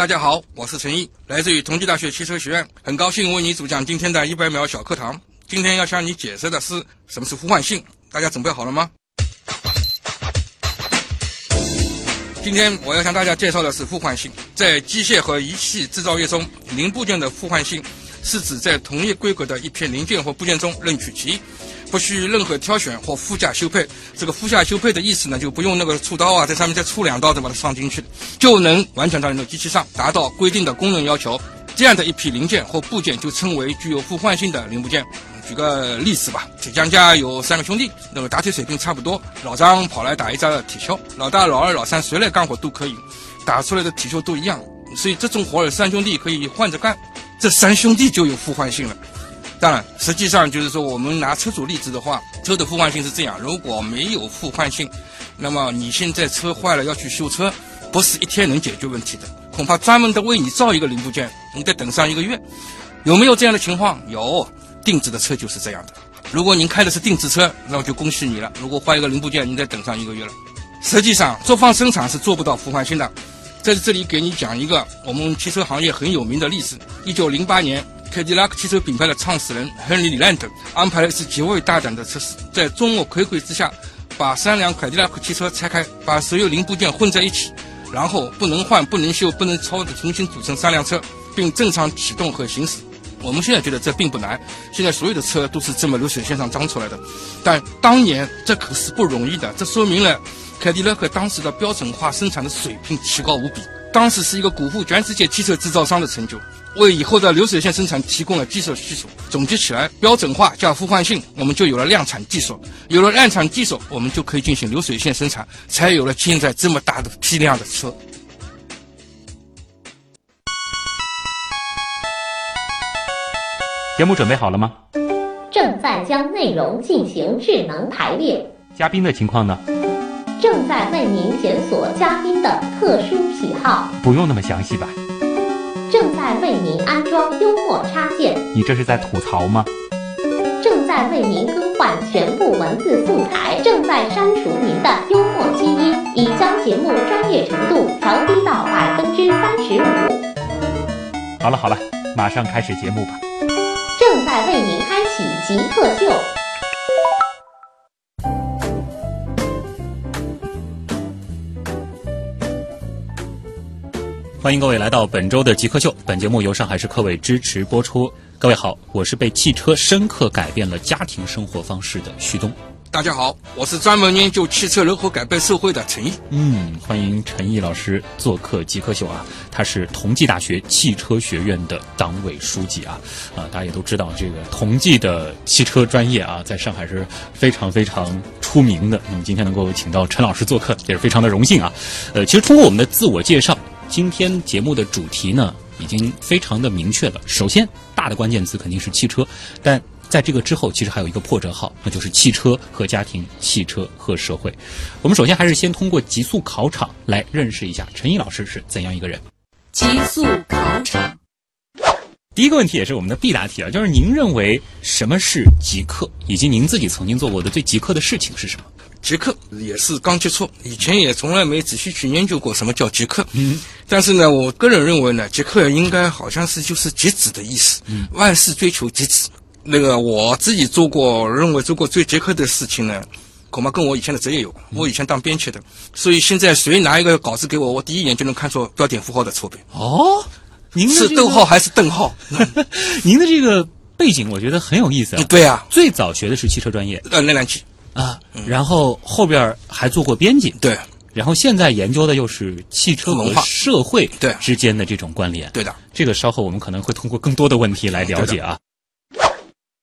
大家好，我是陈毅，来自于同济大学汽车学院，很高兴为你主讲今天的一百秒小课堂。今天要向你解释的是什么是互换性，大家准备好了吗？今天我要向大家介绍的是互换性。在机械和仪器制造业中，零部件的互换性是指在同一规格的一片零件或部件中任取其一。不需任何挑选或附加修配。这个附加修配的意思呢，就不用那个锉刀啊，在上面再锉两刀再把它放进去，就能完全到你的机器上，达到规定的功能要求。这样的一批零件或部件就称为具有互换性的零部件。举个例子吧，铁匠家有三个兄弟，那个打铁水平差不多。老张跑来打一架铁锹，老大、老二、老三谁来干活都可以，打出来的铁锹都一样。所以这种活儿三兄弟可以换着干，这三兄弟就有互换性了。当然，实际上就是说，我们拿车主例子的话，车的互换性是这样：如果没有互换性，那么你现在车坏了要去修车，不是一天能解决问题的，恐怕专门的为你造一个零部件，你得等上一个月。有没有这样的情况？有，定制的车就是这样的。如果您开的是定制车，那我就恭喜你了。如果换一个零部件，你得等上一个月了。实际上，作坊生产是做不到互换性的。在这里给你讲一个我们汽车行业很有名的例子：一九零八年。凯迪拉克汽车品牌的创始人亨利·里兰德安排了一次极为大胆的测试，在众目睽睽之下，把三辆凯迪拉克汽车拆开，把所有零部件混在一起，然后不能换、不能修、不能超的重新组成三辆车，并正常启动和行驶。我们现在觉得这并不难，现在所有的车都是这么流水线上装出来的。但当年这可是不容易的，这说明了凯迪拉克当时的标准化生产的水平提高无比，当时是一个鼓舞全世界汽车制造商的成就。为以后的流水线生产提供了技术基础。总结起来，标准化加互换性，我们就有了量产技术。有了量产技术，我们就可以进行流水线生产，才有了现在这么大的批量的车。节目准备好了吗？正在将内容进行智能排列。嘉宾的情况呢？正在为您检索嘉宾的特殊喜好。不用那么详细吧？正在为您安装幽默插件。你这是在吐槽吗？正在为您更换全部文字素材。正在删除您的幽默基因，已将节目专业程度调低到百分之三十五。好了好了，马上开始节目吧。正在为您开启极客秀。欢迎各位来到本周的极客秀。本节目由上海市科委支持播出。各位好，我是被汽车深刻改变了家庭生活方式的徐东。大家好，我是专门研究汽车如何改变社会的陈毅。嗯，欢迎陈毅老师做客极客秀啊。他是同济大学汽车学院的党委书记啊。啊，大家也都知道，这个同济的汽车专业啊，在上海是非常非常出名的。那么今天能够请到陈老师做客，也是非常的荣幸啊。呃，其实通过我们的自我介绍。今天节目的主题呢，已经非常的明确了。首先，大的关键词肯定是汽车，但在这个之后，其实还有一个破折号，那就是汽车和家庭、汽车和社会。我们首先还是先通过极速考场来认识一下陈毅老师是怎样一个人。极速考场，第一个问题也是我们的必答题啊，就是您认为什么是极客，以及您自己曾经做过的最极客的事情是什么？极客也是刚接触，以前也从来没仔细去研究过什么叫极客。嗯，但是呢，我个人认为呢，极客应该好像是就是极致的意思。嗯，万事追求极致。那个我自己做过，认为做过最极客的事情呢，恐怕跟我以前的职业有关。我以前当编辑的，所以现在谁拿一个稿子给我，我第一眼就能看出标点符号的错别。哦，您是逗号还是顿号？您的这个背景我觉得很有意思啊。对啊，最早学的是汽车专业，呃，内燃机。啊，然后后边还做过编辑，对，然后现在研究的又是汽车文化。社会对。之间的这种关联，对的，这个稍后我们可能会通过更多的问题来了解啊。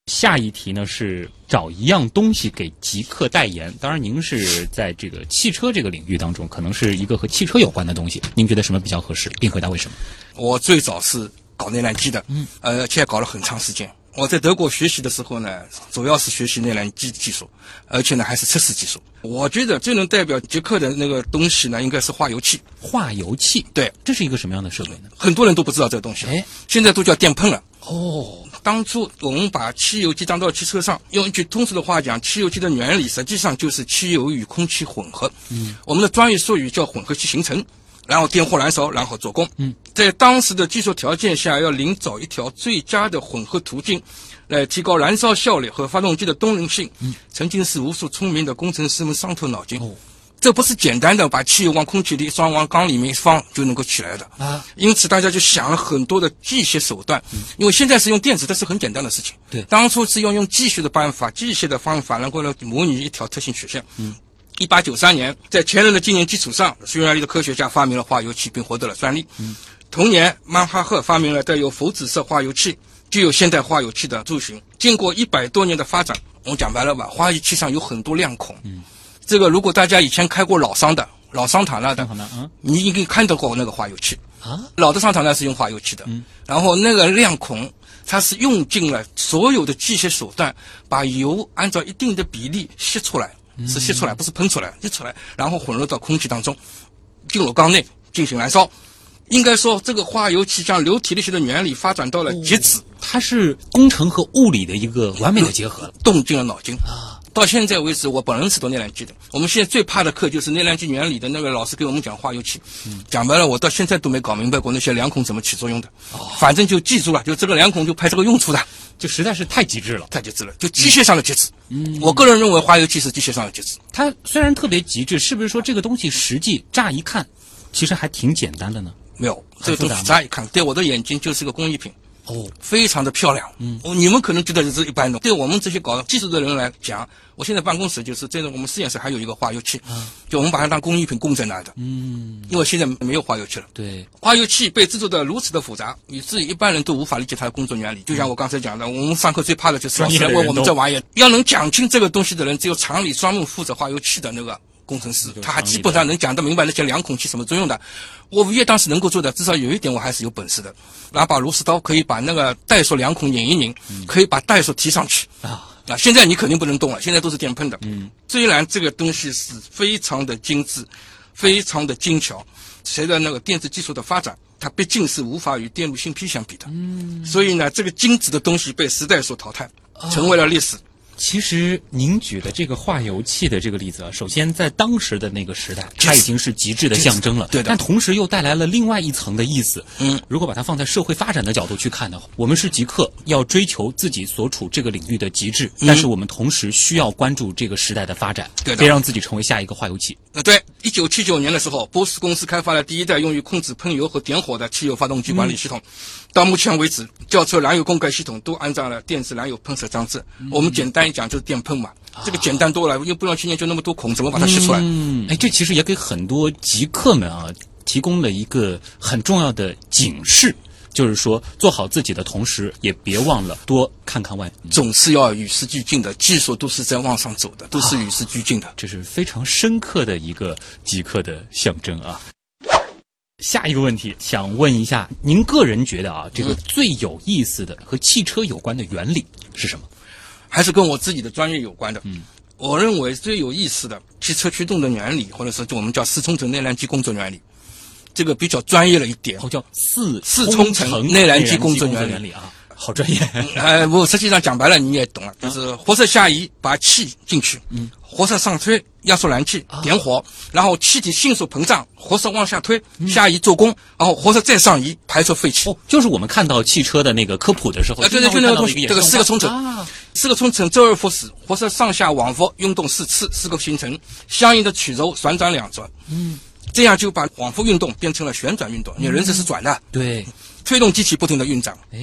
下一题呢是找一样东西给极客代言，当然您是在这个汽车这个领域当中，可能是一个和汽车有关的东西，您觉得什么比较合适，并回答为什么？我最早是搞内燃机的，嗯，而且搞了很长时间。我在德国学习的时候呢，主要是学习内燃机技术，而且呢还是测试技术。我觉得最能代表捷克的那个东西呢，应该是化油器。化油器，对，这是一个什么样的设备呢？很多人都不知道这个东西，哎，现在都叫电喷了。哦，当初我们把汽油机装到汽车上，用一句通俗的话讲，汽油机的原理实际上就是汽油与空气混合。嗯，我们的专业术语叫混合气形成。然后点火燃烧，然后做工。嗯，在当时的技术条件下，要另找一条最佳的混合途径，来提高燃烧效率和发动机的动能性，曾经是无数聪明的工程师们伤透脑筋。哦这不是简单的把汽油往空气里装，往缸里面一放就能够起来的啊！因此大家就想了很多的机械手段，因为现在是用电子，这是很简单的事情。对当初是要用机械的办法、机械的方法，能够来模拟一条特性曲线。嗯。一八九三年，在前人的经验基础上，匈牙利的科学家发明了化油器，并获得了专利。嗯。同年，曼哈赫发明了带有浮子色化油器，具有现代化油器的雏形。经过一百多年的发展，我们讲白了吧，化油器上有很多亮孔。嗯。这个如果大家以前开过老桑的、老桑塔纳的，嗯你应该看到过那个化油器。啊，老的桑塔纳是用化油器的，嗯然后那个亮孔，它是用尽了所有的机械手段，把油按照一定的比例吸出来，是吸出来，不是喷出来，吸出来，然后混入到空气当中，进入缸内进行燃烧。应该说，这个化油器将流体力学的原理发展到了极致，它是工程和物理的一个完美的结合动尽了脑筋。啊。到现在为止，我本人是读内燃机的。我们现在最怕的课就是内燃机原理的那个老师给我们讲化油器。讲白了，我到现在都没搞明白过那些两孔怎么起作用的。反正就记住了，就这个两孔就派这个用处的，就实在是太极致了。太极致了，就机械上的极致。嗯，我个人认为化油器是机械上的极致。它虽然特别极致，是不是说这个东西实际乍一看，其实还挺简单的呢？没有，这个东西乍一看，对我的眼睛就是个工艺品。哦，非常的漂亮，嗯，你们可能觉得这是一般的，对我们这些搞技术的人来讲，我现在办公室就是这种，我们实验室还有一个化油器，就我们把它当工艺品供在那的，嗯，因为现在没有化油器了。对，化油器被制作的如此的复杂，以至于一般人都无法理解它的工作原理。就像我刚才讲的，我们上课最怕的就是老师来问我们这玩意儿，要能讲清这个东西的人，只有厂里专门负责化油器的那个工程师，他还基本上能讲得明白那些两孔器什么作用的。我唯一当时能够做的，至少有一点我还是有本事的，拿把螺丝刀可以把那个怠速两孔拧一拧，可以把怠速提上去。啊，啊，现在你肯定不能动了，现在都是电喷的。嗯，虽然这个东西是非常的精致，非常的精巧，随着那个电子技术的发展，它毕竟是无法与电路芯片相比的。嗯，所以呢，这个精致的东西被时代所淘汰，成为了历史。其实您举的这个化油器的这个例子啊，首先在当时的那个时代，它已经是极致的象征了。对的但同时又带来了另外一层的意思。嗯，如果把它放在社会发展的角度去看的话，我们是极客，要追求自己所处这个领域的极致，但是我们同时需要关注这个时代的发展，嗯对别让自己成为下一个化油器。呃，对，一九七九年的时候，波斯公司开发了第一代用于控制喷油和点火的汽油发动机管理系统。到目前为止，轿车燃油供给系统都安装了电子燃油喷射装置。我们简单一讲就是电喷嘛，这个简单多了，又不用去研究那么多孔，怎么把它吸出来？嗯，哎，这其实也给很多极客们啊提供了一个很重要的警示，就是说做好自己的同时，也别忘了多看看外。总是要与时俱进的，技术都是在往上走的，都是与时俱进的。这是非常深刻的一个极客的象征啊。下一个问题，想问一下，您个人觉得啊，这个最有意思的和汽车有关的原理是什么？还是跟我自己的专业有关的。嗯，我认为最有意思的汽车驱动的原理，或者是就我们叫四冲程内燃机工作原理，这个比较专业了一点。哦，叫四四冲程内燃机工作原理原理啊，好专业。呃，我实际上讲白了你也懂了，就是活塞下移，把气进去，嗯，活塞上推，压缩燃气，点火，然后气体迅速膨胀，活塞往下推，下移做功，然后活塞再上移，排出废气。哦，就是我们看到汽车的那个科普的时候，啊，对对，就那个东西，这个四个冲程啊，，四个冲程周而复始，活塞上下往复运动四次，四个行程，相应的曲轴旋转两转，嗯，这样就把往复运动变成了旋转运动。你轮子是转的，对，推动机器不停的运转，哎，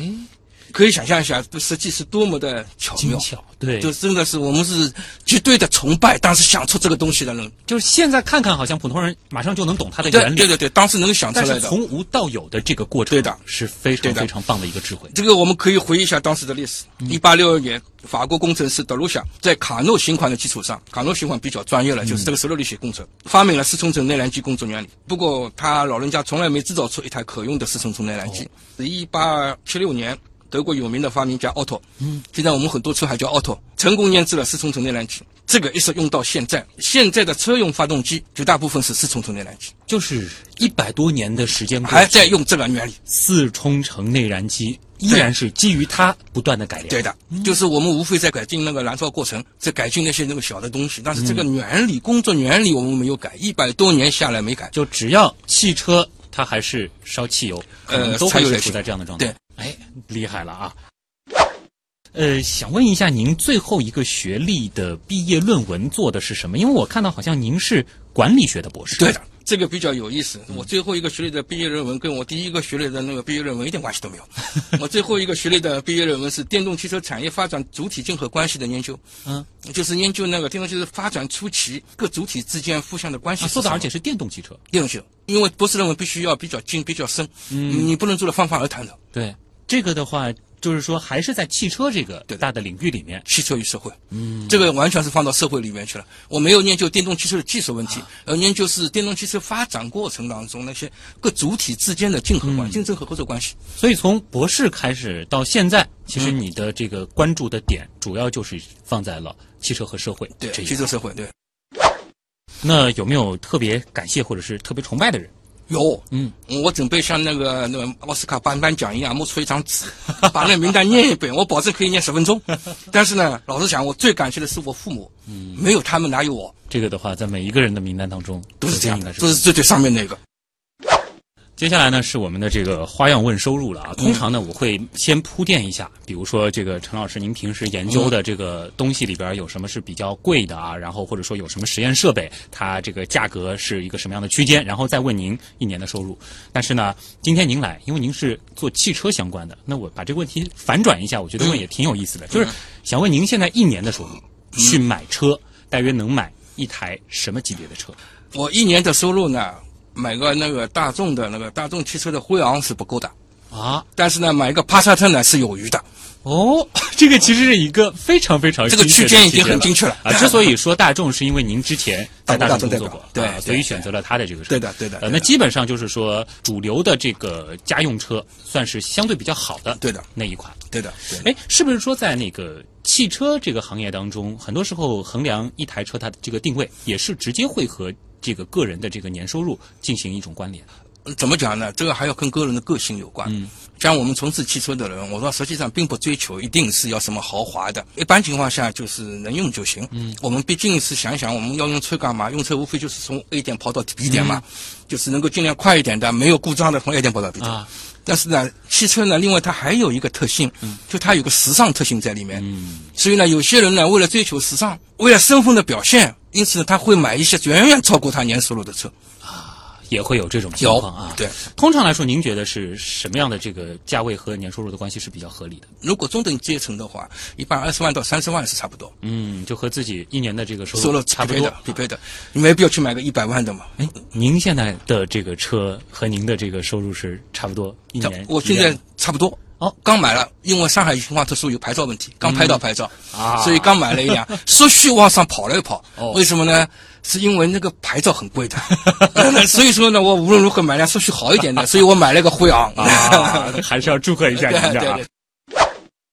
可以想象一下，这设计是多么的巧妙。精巧，对，就真的是我们是绝对的崇拜当时想出这个东西的人，就是现在看看，好像普通人马上就能懂它的对原理，对对对，当时能想出来的。是从无到有的这个过程，对的是非常的非常棒的一个智慧。这个我们可以回忆一下当时的历史。一八六二年，法国工程师德鲁夏在卡诺循环的基础上，卡诺循环比较专业了，就是这个石头力学工程，发明了四冲程内燃机工作原理。不过他老人家从来没制造出一台可用的四冲程内燃机。一八七六年。德国有名的发明家奥托，嗯，现在我们很多车还叫奥托，成功研制了四冲程内燃机。这个一直用到现在，现在的车用发动机绝大部分是四冲程内燃机，就是一百多年的时间，还在用这个原理。四冲程内燃机依然是基于它不断的改良。对的，就是我们无非在改进那个燃烧过程，在改进那些那个小的东西，但是这个原理、工作原理我们没有改，一百多年下来没改。就只要汽车它还是烧汽油，可呃能都会是处在这样的状态。对，哎，厉害了啊！呃，想问一下，您最后一个学历的毕业论文做的是什么？因为我看到好像您是管理学的博士。对的，这个比较有意思。我最后一个学历的毕业论文跟我第一个学历的那个毕业论文一点关系都没有。我最后一个学历的毕业论文是电动汽车产业发展主体竞合关系的研究，嗯，就是研究那个电动汽车发展初期各主体之间互相的关系啊，是什么。做的而且是电动汽车。电动汽车，因为博士论文必须要比较精、比较深，嗯，你不能做的泛泛而谈的。对，这个的话，就是说还是在汽车这个大的领域里面。汽车与社会，嗯，这个完全是放到社会里面去了。我没有研究电动汽车的技术问题，而研究是电动汽车发展过程当中那些各主体之间的竞合关、竞争和合作关系。所以从博士开始到现在，其嗯实你的这个关注的点主要就是放在了汽车和社会对，汽车社会，对，那有没有特别感谢或者是特别崇拜的人？有，嗯，我准备像那个那个奥斯卡颁颁奖一样，摸出一张纸，把那个名单念一遍，我保证可以念十分钟。但是呢，老实讲，我最感谢的是我父母，嗯，没有他们哪有我，这个的话，在每一个人的名单当中都是这样的，都是最最上面那个。接下来呢是我们的这个花样问收入了啊。通常呢，我会先铺垫一下，比如说这个陈老师，您平时研究的这个东西里边有什么是比较贵的啊？然后或者说有什么实验设备，它这个价格是一个什么样的区间？然后再问您一年的收入。但是呢，今天您来，因为您是做汽车相关的，那我把这个问题反转一下，我觉得问也挺有意思的，就是想问您现在一年的收入，去买车大约能买一台什么级别的车？我一年的收入呢，买个那个大众的那个大众汽车的辉昂是不够的，啊，但是呢，买一个帕萨特呢是有余的。哦，这个其实是一个非常非常这个区间已经很精确了啊。之所以说大众，是因为您之前 在大大众工作过，对对所以选择了它的这个车。对的对的呃，那基本上就是说，主流的这个家用车算是相对比较好的，对的那一款。对的，对的。哎，是不是说在那个汽车这个行业当中，很多时候衡量一台车它的这个定位，也是直接会和这个个人的这个年收入进行一种关联？怎么讲呢？这个还要跟个人的个性有关。嗯，像我们从事汽车的人，我说实际上并不追求一定是要什么豪华的，一般情况下就是能用就行。嗯，我们毕竟是想想我们要用车干嘛？用车无非就是从 A 点跑到 B 点嘛，就是能够尽量快一点的，没有故障的从 A 点跑到 B 点。啊但是呢，汽车呢，另外它还有一个特性，就它有个时尚特性在里面。嗯，所以呢，有些人呢，为了追求时尚，为了身份的表现，因此，他会买一些远远超过他年收入的车啊。也会有这种情有况啊。对，通常来说，您觉得是什么样的这个价位和年收入的关系是比较合理的？如果中等阶层的话，一般二十万到三十万是差不多，嗯，就和自己一年的这个收收入差不多。匹配的，你没必要去买个一百万的嘛。哎，您现在的这个车和您的这个收入是差不多一年？我现在差不多。哦，刚买了，因为上海情况特殊，有牌照问题，刚拍到牌照，啊所以刚买了一辆，稍许往上跑了一跑。哦为什么呢？是因为那个牌照很贵的，所以说呢，我无论如何买辆速续好一点的，所以我买了个辉昂。啊，还是要祝贺一下 对您这啊对对。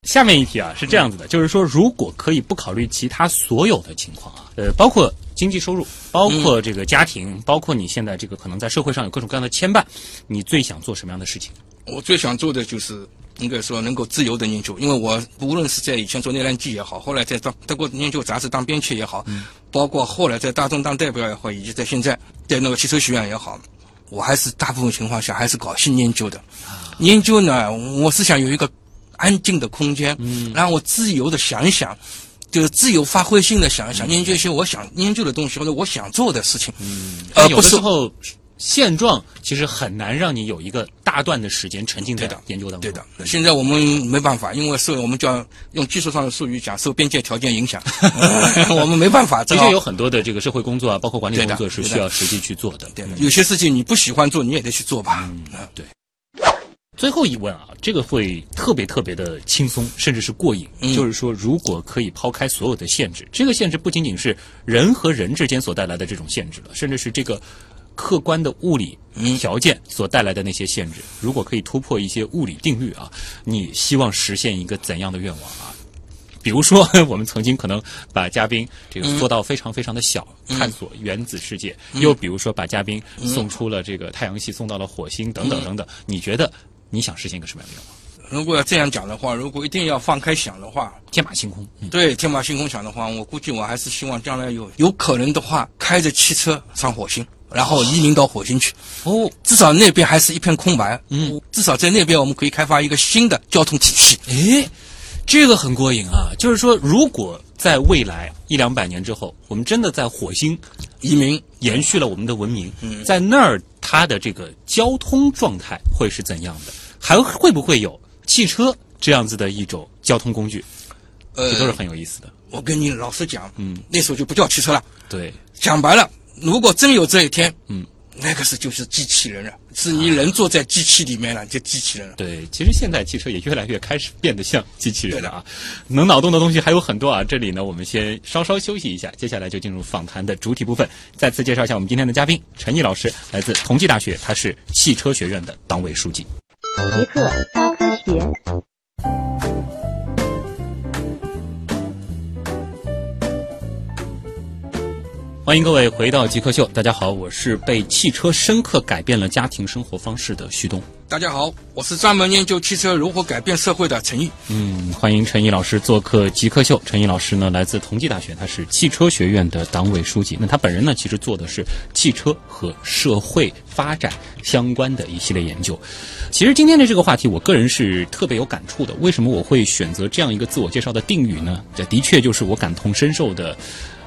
下面一题啊是这样子的，就是说，如果可以不考虑其他所有的情况啊，呃，包括经济收入，包括这个家庭，包括你现在这个可能在社会上有各种各样的牵绊，你最想做什么样的事情？我最想做的就是，应该说能够自由的研究，因为我无论是在以前做内燃机也好，后来在德德国研究杂志当编辑也好，包括后来在大众当代表也好，以及在现在在那个汽车学院也好，我还是大部分情况下还是搞新研究的。研究呢，我是想有一个安静的空间，嗯。让我自由的想一想。就是自由发挥性的想一想，研究一些我想研究的东西或者我想做的事情，嗯。有的而不是时候现状其实很难让你有一个大段的时间沉浸在研究当中。对的，现在我们没办法，因为受我们叫用技术上的术语讲受边界条件影响，我们没办法。的确有很多的这个社会工作啊，包括管理工作是需要实际去做的。对的，有些事情你不喜欢做，你也得去做吧。嗯，对最后一问啊，这个会特别特别的轻松，甚至是过瘾。嗯就是说，如果可以抛开所有的限制，这个限制不仅仅是人和人之间所带来的这种限制了，甚至是这个客观的物理嗯条件所带来的那些限制。如果可以突破一些物理定律啊，你希望实现一个怎样的愿望啊？比如说，我们曾经可能把嘉宾这个做到非常非常的小，探索原子世界；又比如说，把嘉宾送出了这个太阳系，送到了火星，等等等等。你觉得你想实现一个什么样的愿望？如果要这样讲的话，如果一定要放开想的话，天马行空，嗯，对天马行空想的话，我估计我还是希望将来有有可能的话，开着汽车上火星。然后移民到火星去。哦，至少那边还是一片空白。嗯，至少在那边我们可以开发一个新的交通体系。诶，这个很过瘾啊！就是说，如果在未来一两百年之后，我们真的在火星移民延续了我们的文明，在那儿它的这个交通状态会是怎样的？还会不会有汽车这样子的一种交通工具？呃这都是很有意思的。我跟你老实讲，嗯，那时候就不叫汽车了。对，讲白了，如果真有这一天，嗯，那个是就是机器人了，是你人坐在机器里面了，就机器人了。对，其实现在汽车也越来越开始变得像机器人了啊，能脑洞的东西还有很多啊。这里呢，我们先稍稍休息一下，接下来就进入访谈的主体部分。再次介绍一下我们今天的嘉宾陈毅老师，来自同济大学，他是汽车学院的党委书记。极客高科学。欢迎各位回到极客秀，大家好，我是被汽车深刻改变了家庭生活方式的旭东。大家好，我是专门研究汽车如何改变社会的陈毅。嗯，欢迎陈毅老师做客极客秀。陈毅老师呢，来自同济大学，他是汽车学院的党委书记。那他本人呢，其实做的是汽车和社会发展相关的一系列研究。其实今天的这个话题，我个人是特别有感触的。为什么我会选择这样一个自我介绍的定语呢？这的确就是我感同身受的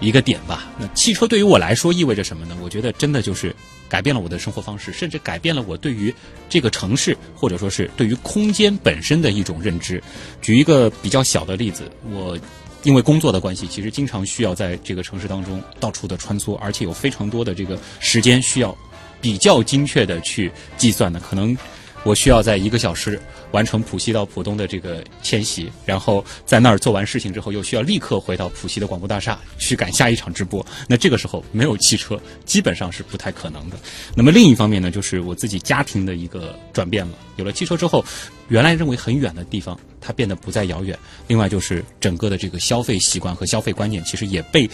一个点吧。那汽车对于我来说意味着什么呢？我觉得真的就是改变了我的生活方式，甚至改变了我对于这个城市或者说是对于空间本身的一种认知。举一个比较小的例子，我。因为工作的关系，其实经常需要在这个城市当中到处的穿梭，而且有非常多的这个时间需要比较精确的去计算的，可能我需要在一个小时完成浦西到浦东的这个迁徙，然后在那儿做完事情之后，又需要立刻回到浦西的广播大厦去赶下一场直播。那这个时候没有汽车，基本上是不太可能的。那么另一方面呢，就是我自己家庭的一个转变了。有了汽车之后，原来认为很远的地方，它变得不再遥远。另外就是整个的这个消费习惯和消费观念，其实也被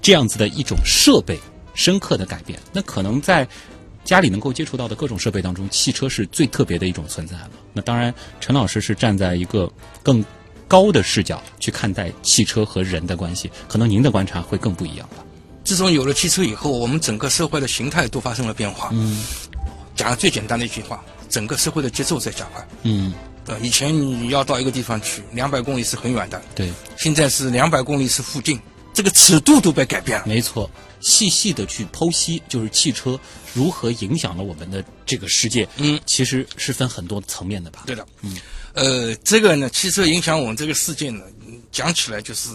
这样子的一种设备深刻的改变。那可能在家里能够接触到的各种设备当中，汽车是最特别的一种存在了。那当然，陈老师是站在一个更高的视角去看待汽车和人的关系，可能您的观察会更不一样吧。自从有了汽车以后，我们整个社会的形态都发生了变化。嗯讲最简单的一句话，整个社会的节奏在加快。嗯，呃，以前你要到一个地方去，两百公里是很远的，对，现在是两百公里是附近，这个尺度都被改变了。没错。细细的去剖析，就是汽车如何影响了我们的这个世界。嗯，其实是分很多层面的吧。对的，嗯，呃，这个呢，汽车影响我们这个世界呢，嗯讲起来就是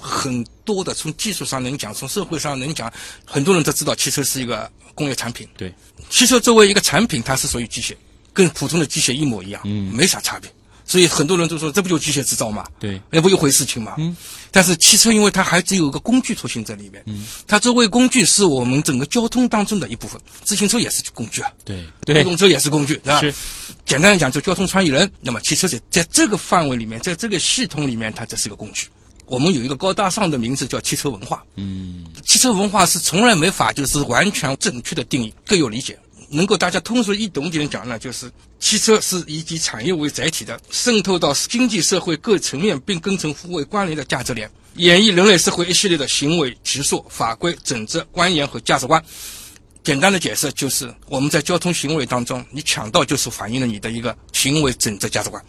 很多的，从技术上能讲，从社会上能讲，很多人都知道汽车是一个工业产品。对，汽车作为一个产品，它是属于机械，跟普通的机械一模一样，嗯没啥差别。所以很多人都说，这不就机械制造吗？对，那不一回事情嘛。嗯。但是汽车因为它还只有一个工具特性在里面，嗯，它作为工具是我们整个交通当中的一部分。自行车也是工具啊，对，电对，动车也是工具，对吧？是。简单来讲，就交通穿译人。那么汽车在在这个范围里面，在这个系统里面，它这是个工具。我们有一个高大上的名字叫汽车文化。嗯，汽车文化是从来没法就是完全正确的定义，各有理解。能够大家通俗易懂点讲呢，就是汽车是以及产业为载体的，渗透到经济社会各层面并构成互为关联的价值链，演绎人类社会一系列的行为、习俗、法规、准则、观念和价值观。简单的解释就是，我们在交通行为当中，你抢道就是反映了你的一个行为准则价值观。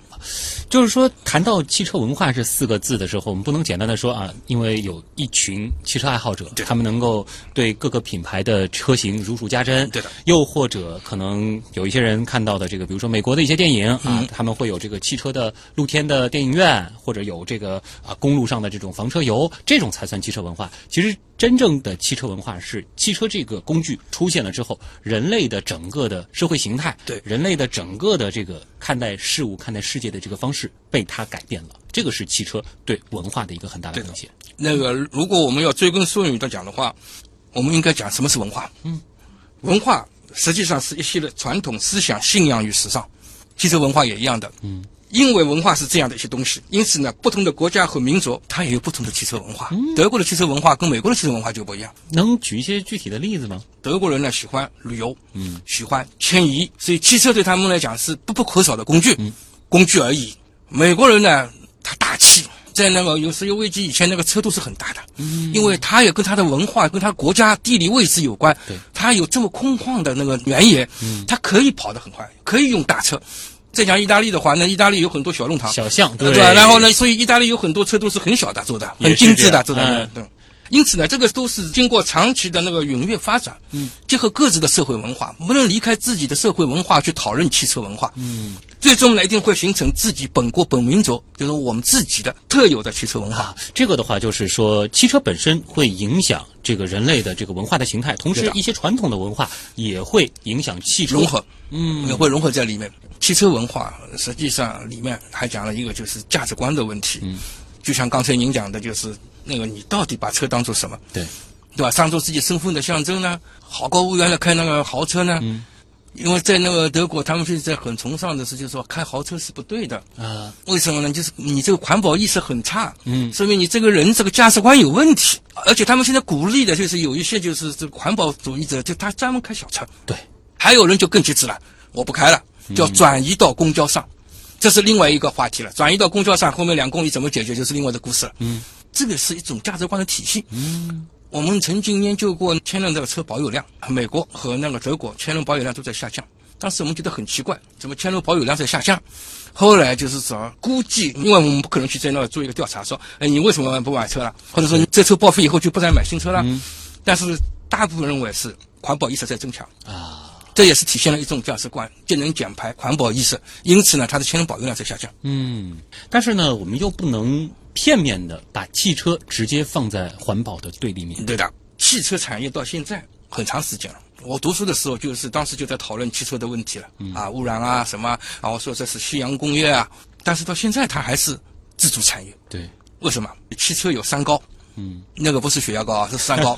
就是说，谈到汽车文化这四个字的时候，我们不能简单的说啊，因为有一群汽车爱好者，他们能够对各个品牌的车型如数家珍。对的。又或者可能有一些人看到的这个，比如说美国的一些电影啊，嗯他们会有这个汽车的露天的电影院，或者有这个啊公路上的这种房车游，这种才算汽车文化。其实真正的汽车文化是汽车这个工具出现了之后，人类的整个的社会形态，对人类的整个的这个看待事物、看待世界的这个方式被它改变了。这个是汽车对文化的一个很大的贡献。那个，如果我们要追根溯源的讲的话，我们应该讲什么是文化？嗯，文化实际上是一系列传统思想、信仰与时尚。汽车文化也一样的。嗯，因为文化是这样的一些东西，因此呢，不同的国家和民族它也有不同的汽车文化。德国的汽车文化跟美国的汽车文化就不一样。能举一些具体的例子吗？德国人呢喜欢旅游，嗯，喜欢迁移，所以汽车对他们来讲是必不可少的工具，嗯，工具而已。美国人呢，他大气，在那个有石油危机以前，那个车都是很大的，嗯，因为他也跟他的文化、跟他国家地理位置有关，对，它有这么空旷的那个原野，嗯，它可以跑得很快，可以用大车。再讲意大利的话，那意大利有很多小弄堂，小巷，对吧？然后呢，所以意大利有很多车都是很小的做的，很精致的做的，嗯对。因此呢，这个都是经过长期的那个踊跃发展，嗯，结合各自的社会文化，不能离开自己的社会文化去讨论汽车文化，嗯，最终呢一定会形成自己本国本民族，就是我们自己的特有的汽车文化。这个的话，就是说汽车本身会影响这个人类的这个文化的形态，同时一些传统的文化也会影响汽车。融合，嗯，也会融合在里面。汽车文化实际上里面还讲了一个就是价值观的问题，嗯，就像刚才您讲的，就是。那个你到底把车当做什么？对，对吧？当做自己身份的象征呢？好高骛远的开那个豪车呢？嗯，因为在那个德国，他们现在很崇尚的是，就是说开豪车是不对的啊。为什么呢？就是你这个环保意识很差，嗯，说明你这个人这个价值观有问题。而且他们现在鼓励的就是有一些就是这个环保主义者，就他专门开小车。对，还有人就更极致了，我不开了，就要转移到公交上，这是另外一个话题了。转移到公交上，后面两公里怎么解决，就是另外的故事了。嗯。这个是一种价值观的体系。嗯，我们曾经研究过千轮这个车保有量，美国和那个德国千轮保有量都在下降。当时我们觉得很奇怪，怎么千轮保有量在下降？后来就是说，估计因为我们不可能去在那做一个调查，说，哎，你为什么不买车了？或者说，这车报废以后就不再买新车了？嗯，但是大部分认为是环保意识在增强啊，这也是体现了一种价值观，节能减排、环保意识。因此呢，它的千轮保有量在下降。嗯，但是呢，我们又不能。片面的把汽车直接放在环保的对立面。对的，汽车产业到现在很长时间了。我读书的时候，就是当时就在讨论汽车的问题了。啊，污染啊什么，然后说这是夕阳工业啊。但是到现在，它还是自主产业。对，为什么？汽车有三高。嗯，那个不是血压高啊，是三高。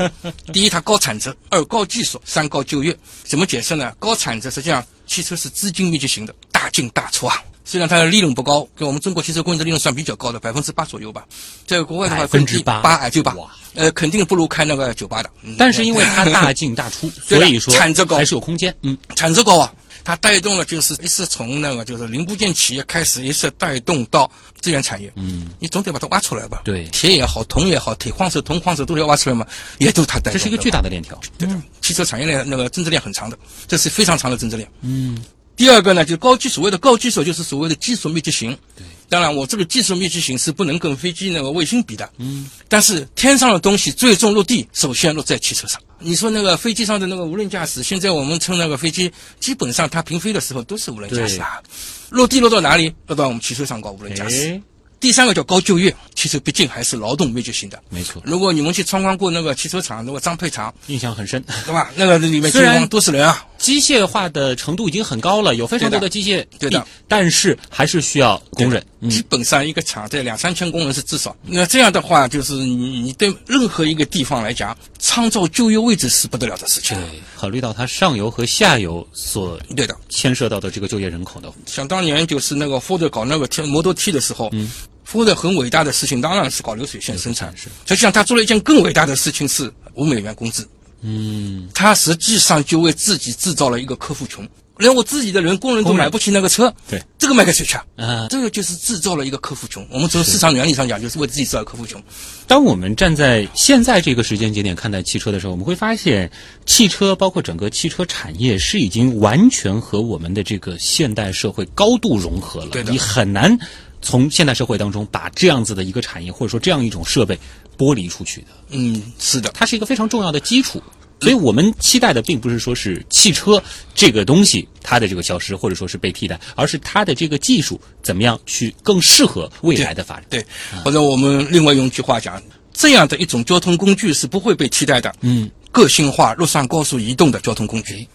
第一，它高产值；二，高技术；三高就业。怎么解释呢？高产值实际上，汽车是资金密集型的，大进大出啊。虽然它的利润不高，跟我们中国汽车工业的利润算比较高的，百分之八左右吧。在国外的话，百分之八，八哎就八，呃，肯定不如开那个酒吧的。但是因为它大进大出，所以说产值高还是有空间。嗯，产值高啊，它带动了就是一是从那个就是零部件企业开始，一是带动到资源产业。嗯，你总得把它挖出来吧？对，铁也好，铜也好，铁矿石、铜矿石都要挖出来嘛，也都它带。这是一个巨大的链条。对的，汽车产业链那个增值链很长的，这是非常长的增值链。嗯。第二个呢，就是高技所谓的高技术，就是所谓的技术密集型。对，当然我这个技术密集型是不能跟飞机那个卫星比的。嗯，但是天上的东西最终落地，首先落在汽车上。你说那个飞机上的那个无人驾驶，现在我们乘那个飞机，基本上它平飞的时候都是无人驾驶啊。落地落到哪里？落到我们汽车上搞无人驾驶。第三个叫高就业，汽车毕竟还是劳动密集型的。没错。如果你们去参观过那个汽车厂，那个张配厂，印象很深，对吧？那个里面虽然都是人啊，机械化的程度已经很高了，有非常多的机械，对的。但是还是需要工人。基本上一个厂在两三千工人是至少。那这样的话，就是你你对任何一个地方来讲，创造就业位置是不得了的事情。对，考虑到它上游和下游所对的牵涉到的这个就业人口的。想当年就是那个福特搞那个 T 摩托 T 的时候，嗯。福特很伟大的事情当然是搞流水线生产，是。实际上他做了一件更伟大的事情是五美元工资。嗯，他实际上就为自己制造了一个客户群，连我自己的人工人都买不起那个车。对，这个卖给谁去啊？这个就是制造了一个客户群。我们从市场原理上讲，就是为自己制造客户群。当我们站在现在这个时间节点看待汽车的时候，我们会发现，汽车包括整个汽车产业是已经完全和我们的这个现代社会高度融合了。对的，你很难。从现代社会当中把这样子的一个产业或者说这样一种设备剥离出去的，嗯，是的，它是一个非常重要的基础。所以我们期待的并不是说是汽车这个东西它的这个消失或者说是被替代，而是它的这个技术怎么样去更适合未来的发展。对，或者我们另外用一句话讲，这样的一种交通工具是不会被替代的。嗯，个性化路上高速移动的交通工具。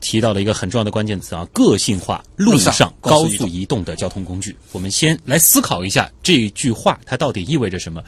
提到了一个很重要的关键词啊，个性化路上高速移动的交通工具。我们先来思考一下这句话它到底意味着什么。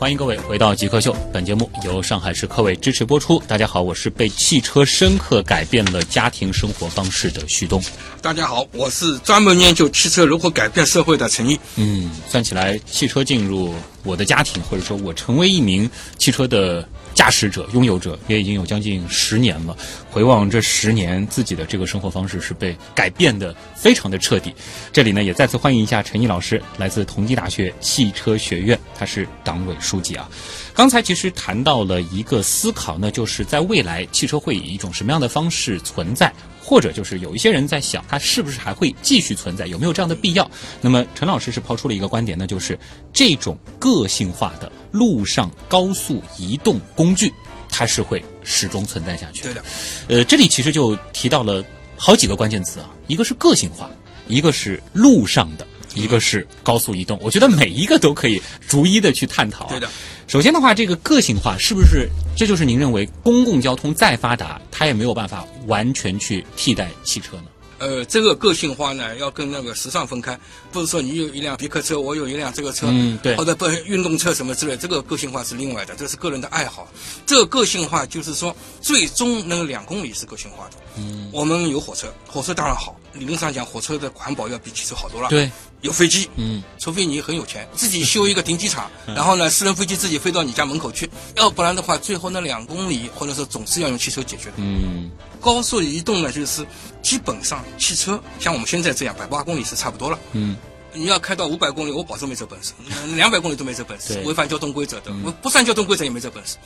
欢迎各位回到极客秀，本节目由上海市科委支持播出。大家好，我是被汽车深刻改变了家庭生活方式的旭东。大家好，我是专门研究汽车如何改变社会的陈毅。嗯，算起来，汽车进入我的家庭，或者说我成为一名汽车的。驾驶者、拥有者也已经有将近十年了。回望这十年，自己的这个生活方式是被改变的非常的彻底。这里呢，也再次欢迎一下陈毅老师，来自同济大学汽车学院，他是党委书记啊。刚才其实谈到了一个思考那，就是在未来汽车会以一种什么样的方式存在，或者就是有一些人在想，它是不是还会继续存在，有没有这样的必要？那么陈老师是抛出了一个观点，那就是这种个性化的路上高速移动工具，它是会始终存在下去。对的，呃，这里其实就提到了好几个关键词啊，一个是个性化，一个是路上的，一个是高速移动。我觉得每一个都可以逐一的去探讨、啊。对的。首先的话，这个个性化是不是这就是您认为公共交通再发达，它也没有办法完全去替代汽车呢？呃，这个个性化呢，要跟那个时尚分开，不是说你有一辆别克车，我有一辆这个车，嗯对或者不运动车什么之类，这个个性化是另外的，这是个人的爱好。这个个性化就是说，最终那个两公里是个性化的。嗯，我们有火车，火车当然好，理论上讲，火车的环保要比汽车好多了。，对，有飞机，嗯，除非你很有钱，自己修一个停机场，然后呢，私人飞机自己飞到你家门口去，要不然的话，最后那两公里或者说总是要用汽车解决。的。嗯。高速移动呢，就是基本上汽车像我们现在这样百八公里是差不多了。嗯，你要开到五百公里，我保证没这本事；两百公里都没这本事，违反交通规则的，不不算交通规则也没这本事。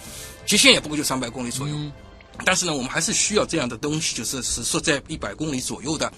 极限也不过就三百公里左右。嗯但是呢，我们还是需要这样的东西，就是是说在一百公里左右的。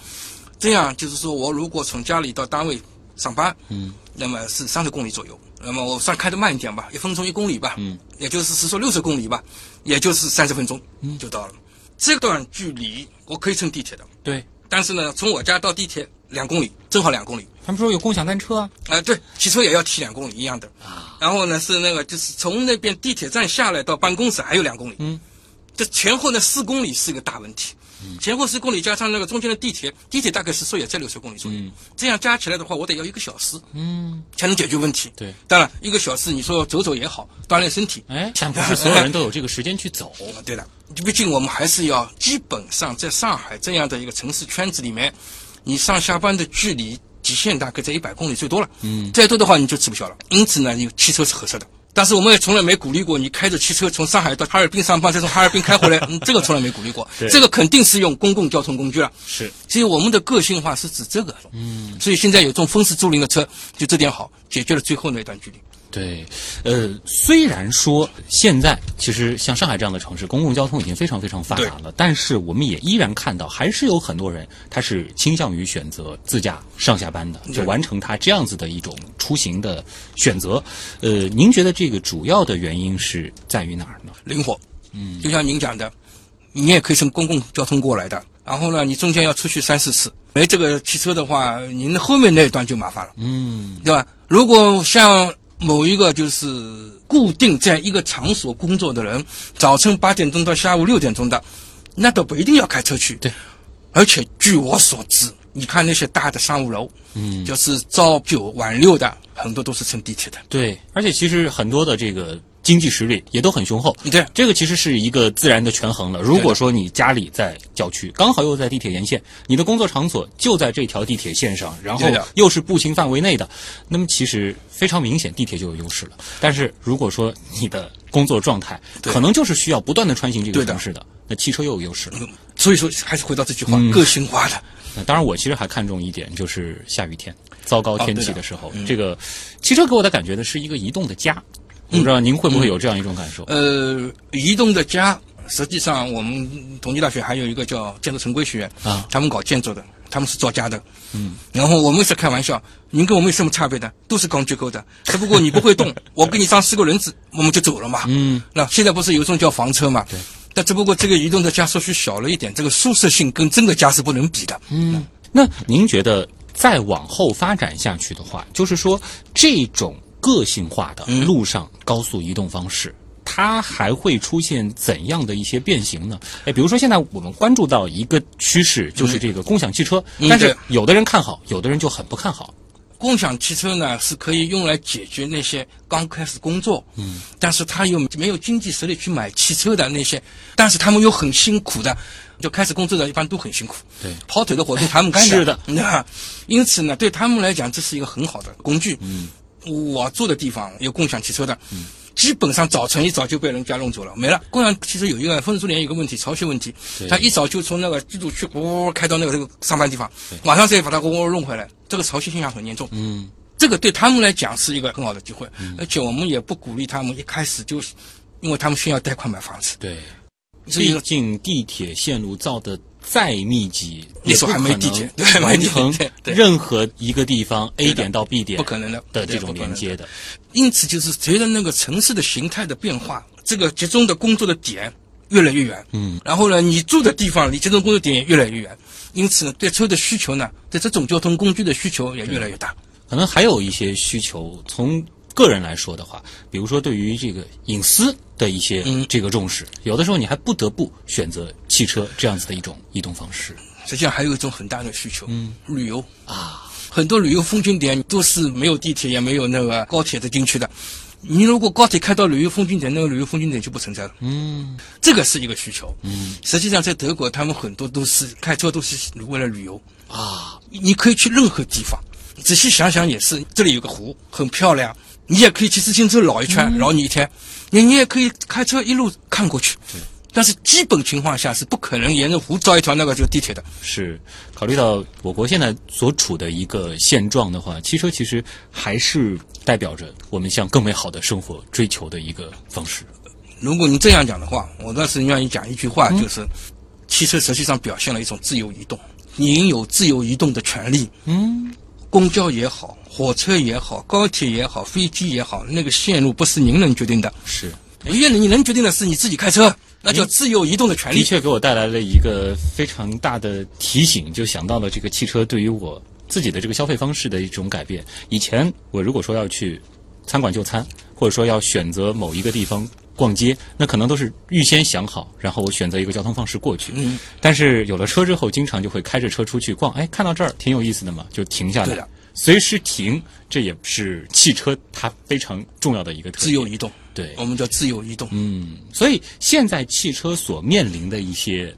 这样就是说我如果从家里到单位上班，嗯，那么是三十公里左右。那么我算开的慢一点吧，一分钟一公里吧，嗯，也就是是说六十公里吧，也就是三十分钟就到了。这段距离我可以乘地铁的，对，但是呢，从我家到地铁两公里，正好两公里。他们说有共享单车啊，啊、对，骑车也要骑两公里一样的。啊，然后呢，是那个就是从那边地铁站下来到办公室还有两公里。嗯，这前后呢四公里是一个大问题。前后四公里加上那个中间的地铁，地铁大概时速也在六十公里左右。嗯这样加起来的话，我得要一个小时嗯，才能解决问题。对，当然一个小时你说走走也好，锻炼身体。哎，但不是所有人都有这个时间去走。啊，对的，毕竟我们还是要基本上在上海这样的一个城市圈子里面，你上下班的距离极限大概在一百公里最多了，嗯，再多的话你就吃不消了。因此呢，你汽车是合适的。但是我们也从来没鼓励过你开着汽车从上海到哈尔滨上班，再从哈尔滨开回来，嗯，这个从来没鼓励过。这个肯定是用公共交通工具了。是，所以我们的个性化是指这个。嗯，所以现在有这种风式租赁的车，就这点好，解决了最后那一段距离。对，呃，虽然说现在其实像上海这样的城市，公共交通已经非常非常发达了，但是我们也依然看到，还是有很多人他是倾向于选择自驾上下班的，就完成他这样子的一种出行的选择。呃，您觉得这个主要的原因是在于哪儿呢？灵活。嗯，就像您讲的，你也可以乘公共交通过来的。然后呢，你中间要出去三四次，没这个汽车的话，您后面那一段就麻烦了，嗯，对吧？如果像某一个就是固定在一个场所工作的人，早晨八点钟到下午六点钟的，那都不一定要开车去。对，而且据我所知，你看那些大的商务楼，嗯，就是朝九晚六的，很多都是乘地铁的。对，而且其实很多的这个经济实力也都很雄厚。对这个其实是一个自然的权衡了。如果说你家里在郊区，刚好又在地铁沿线，你的工作场所就在这条地铁线上，然后又是步行范围内的，那么其实非常明显，地铁就有优势了。但是如果说你的工作状态可能就是需要不断的穿行这个城市的，那汽车又有优势了。所以说，还是回到这句话，嗯个性化的。那当然，我其实还看重一点，就是下雨天、糟糕天气的时候，哦嗯这个汽车给我的感觉呢是一个移动的家。我不知道您会不会有这样一种感受？呃，移动的家，实际上我们同济大学还有一个叫建筑城规学院啊他们搞建筑的，他们是造家的，嗯，然后我们是开玩笑，您跟我们有什么差别的？都是钢结构的，只不过你不会动，我给你装四个轮子，我们就走了嘛，嗯，那现在不是有一种叫房车嘛，对，但只不过这个移动的加速区小了一点，这个舒适性跟真的家是不能比的，嗯，那您觉得再往后发展下去的话，就是说这种个性化的嗯路上高速移动方式。它还会出现怎样的一些变形呢？哎，比如说现在我们关注到一个趋势，就是这个共享汽车，嗯但是有的人看好，有的人就很不看好。共享汽车呢是可以用来解决那些刚开始工作，嗯，但是他又没有经济实力去买汽车的那些，但是他们又很辛苦的，就开始工作的一般都很辛苦，对。跑腿的活动他们干的。是的，那因此呢，对他们来讲这是一个很好的工具，嗯，我住的地方有共享汽车的，嗯，基本上早晨一早就被人家弄走了，没了。共享汽车有一个分数联有个问题，潮汐问题，他一早就从那个居住区呜开到那个这个上班地方，晚上再把它呜呜弄回来，这个潮汐现象很严重。嗯，这个对他们来讲是一个很好的机会，而且我们也不鼓励他们一开始就，因为他们需要贷款买房子。对，毕竟地铁线路造的再密集，那时候还没地铁对没地铁完成对对任何一个地方 A 点到 B 点不可能的的这种连接的。因此，就是随着那个城市的形态的变化，这个集中的工作的点越来越远。嗯，然后呢，你住的地方离集中工作点也越来越远，因此呢，对车的需求呢，对这种交通工具的需求也越来越大。可能还有一些需求，从个人来说的话，比如说对于这个隐私的一些嗯这个重视，有的时候你还不得不选择汽车这样子的一种移动方式实际上还有一种很大的需求，嗯，旅游。啊。很多旅游风景点都是没有地铁也没有那个高铁的进去的。你如果高铁开到旅游风景点，那个旅游风景点就不存在了。嗯这个是一个需求。嗯实际上，在德国，他们很多都是开车都是为了旅游。啊，你可以去任何地方，仔细想想也是，这里有个湖很漂亮，你也可以骑自行车绕一圈，绕你一天，你你也可以开车一路看过去。但是基本情况下是不可能沿着湖造一条那个就地铁的。是考虑到我国现在所处的一个现状的话，汽车其实还是代表着我们向更美好的生活追求的一个方式。如果你这样讲的话，我倒是愿意讲一句话，就是，汽车实际上表现了一种自由移动，你有自由移动的权利。嗯，公交也好，火车也好，高铁也好，飞机也好，那个线路不是您能决定的，是。唯一你能决定的是你自己开车，那叫自由移动的权利。的确给我带来了一个非常大的提醒，就想到了这个汽车对于我自己的这个消费方式的一种改变。以前我如果说要去餐馆就餐，或者说要选择某一个地方逛街，那可能都是预先想好，然后我选择一个交通方式过去。嗯，但是有了车之后，经常就会开着车出去逛，哎，看到这儿挺有意思的嘛，就停下来随时停，这也是汽车它非常重要的一个特点。自由移动，对，我们叫自由移动。嗯，所以现在汽车所面临的一些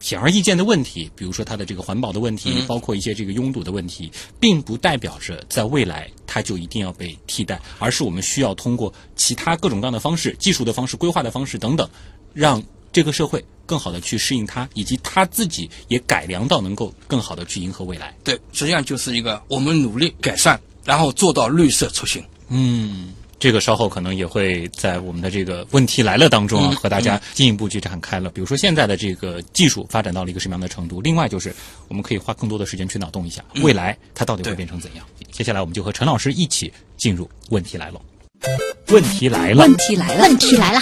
显而易见的问题，比如说它的这个环保的问题，嗯包括一些这个拥堵的问题，并不代表着在未来它就一定要被替代，而是我们需要通过其他各种各样的方式、技术的方式、规划的方式等等，让这个社会更好的去适应它，以及他自己也改良到能够更好的去迎合未来。对，实际上就是一个我们努力改善，然后做到绿色出行。嗯，这个稍后可能也会在我们的这个问题来了当中啊，嗯和大家进一步去展开了。比如说现在的这个技术发展到了一个什么样的程度？另外就是我们可以花更多的时间去脑洞一下，未来它到底会变成怎样？接下来我们就和陈老师一起进入问题来了。问题来了，问题来了，问题来了，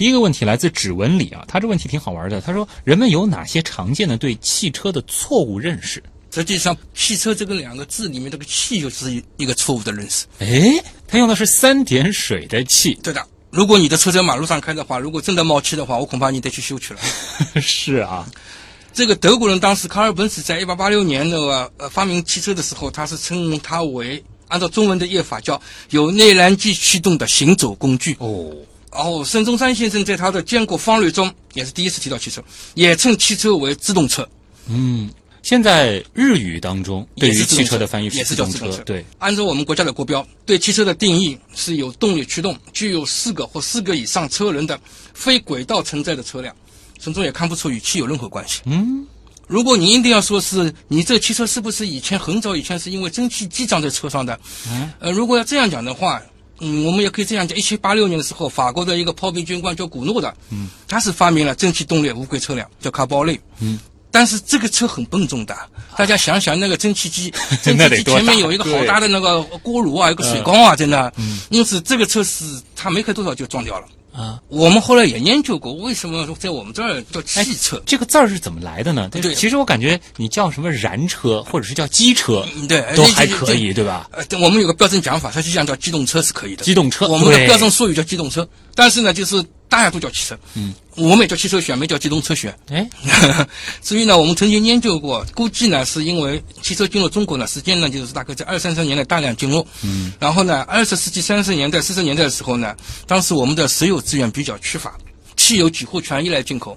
第一个问题来自指纹里啊，他这问题挺好玩的。他说，人们有哪些常见的对汽车的错误认识？实际上，汽车这个两个字里面，这个“汽”就是一一个错误的认识。哎，他用的是三点水的汽，对的，如果你的车在马路上开的话，如果真的冒气的话，我恐怕你得去修去了。是啊，这个德国人当时卡尔本茨在一八八六年那个呃发明汽车的时候，他是称它为按照中文的译法叫有内燃机驱动的行走工具。哦，然后孙中山先生在他的建国方略中也是第一次提到汽车，也称汽车为自动车。嗯，现在日语当中对于汽车的翻译也自动是叫自动车。对，按照我们国家的国标，对汽车的定义是有动力驱动、具有四个或四个以上车轮的非轨道承载的车辆。从中也看不出与汽有任何关系。嗯，如果你一定要说是你这汽车是不是以前很早以前是因为蒸汽机长在车上的？嗯，呃，如果要这样讲的话，嗯，我们也可以这样讲：一七八六年的时候，法国的一个炮兵军官叫古诺的，嗯，他是发明了蒸汽动力无轨车辆，叫卡包类，嗯。但是这个车很笨重的，大家想想那个蒸汽机，蒸汽机前面有一个好大的那个锅炉啊，有个水缸啊，在那，嗯，因此这个车是它没开多少就撞掉了。啊，我们后来也研究过，为什么在我们这儿叫汽车？这个字儿是怎么来的呢？对其实我感觉你叫什么燃车或者是叫机车，嗯对都还可以，对吧？呃，我们有个标准讲法，它实际上叫机动车是可以的。机动车我们的标准术语叫机动车，但是呢，就是大家都叫汽车。嗯，我们也叫汽车学，没叫机动车选。哎，所以呢，我们曾经研究过，估计呢是因为汽车进入中国呢，时间呢就是大概在二三十年代大量进入。嗯，然后呢，二十世纪三十年代、四十年代的时候呢，当时我们的石油资源比较缺乏，汽油几乎全依赖进口。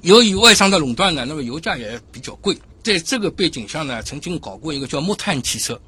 由于外商的垄断呢，那么油价也比较贵。在这个背景下呢，曾经搞过一个叫木炭汽车，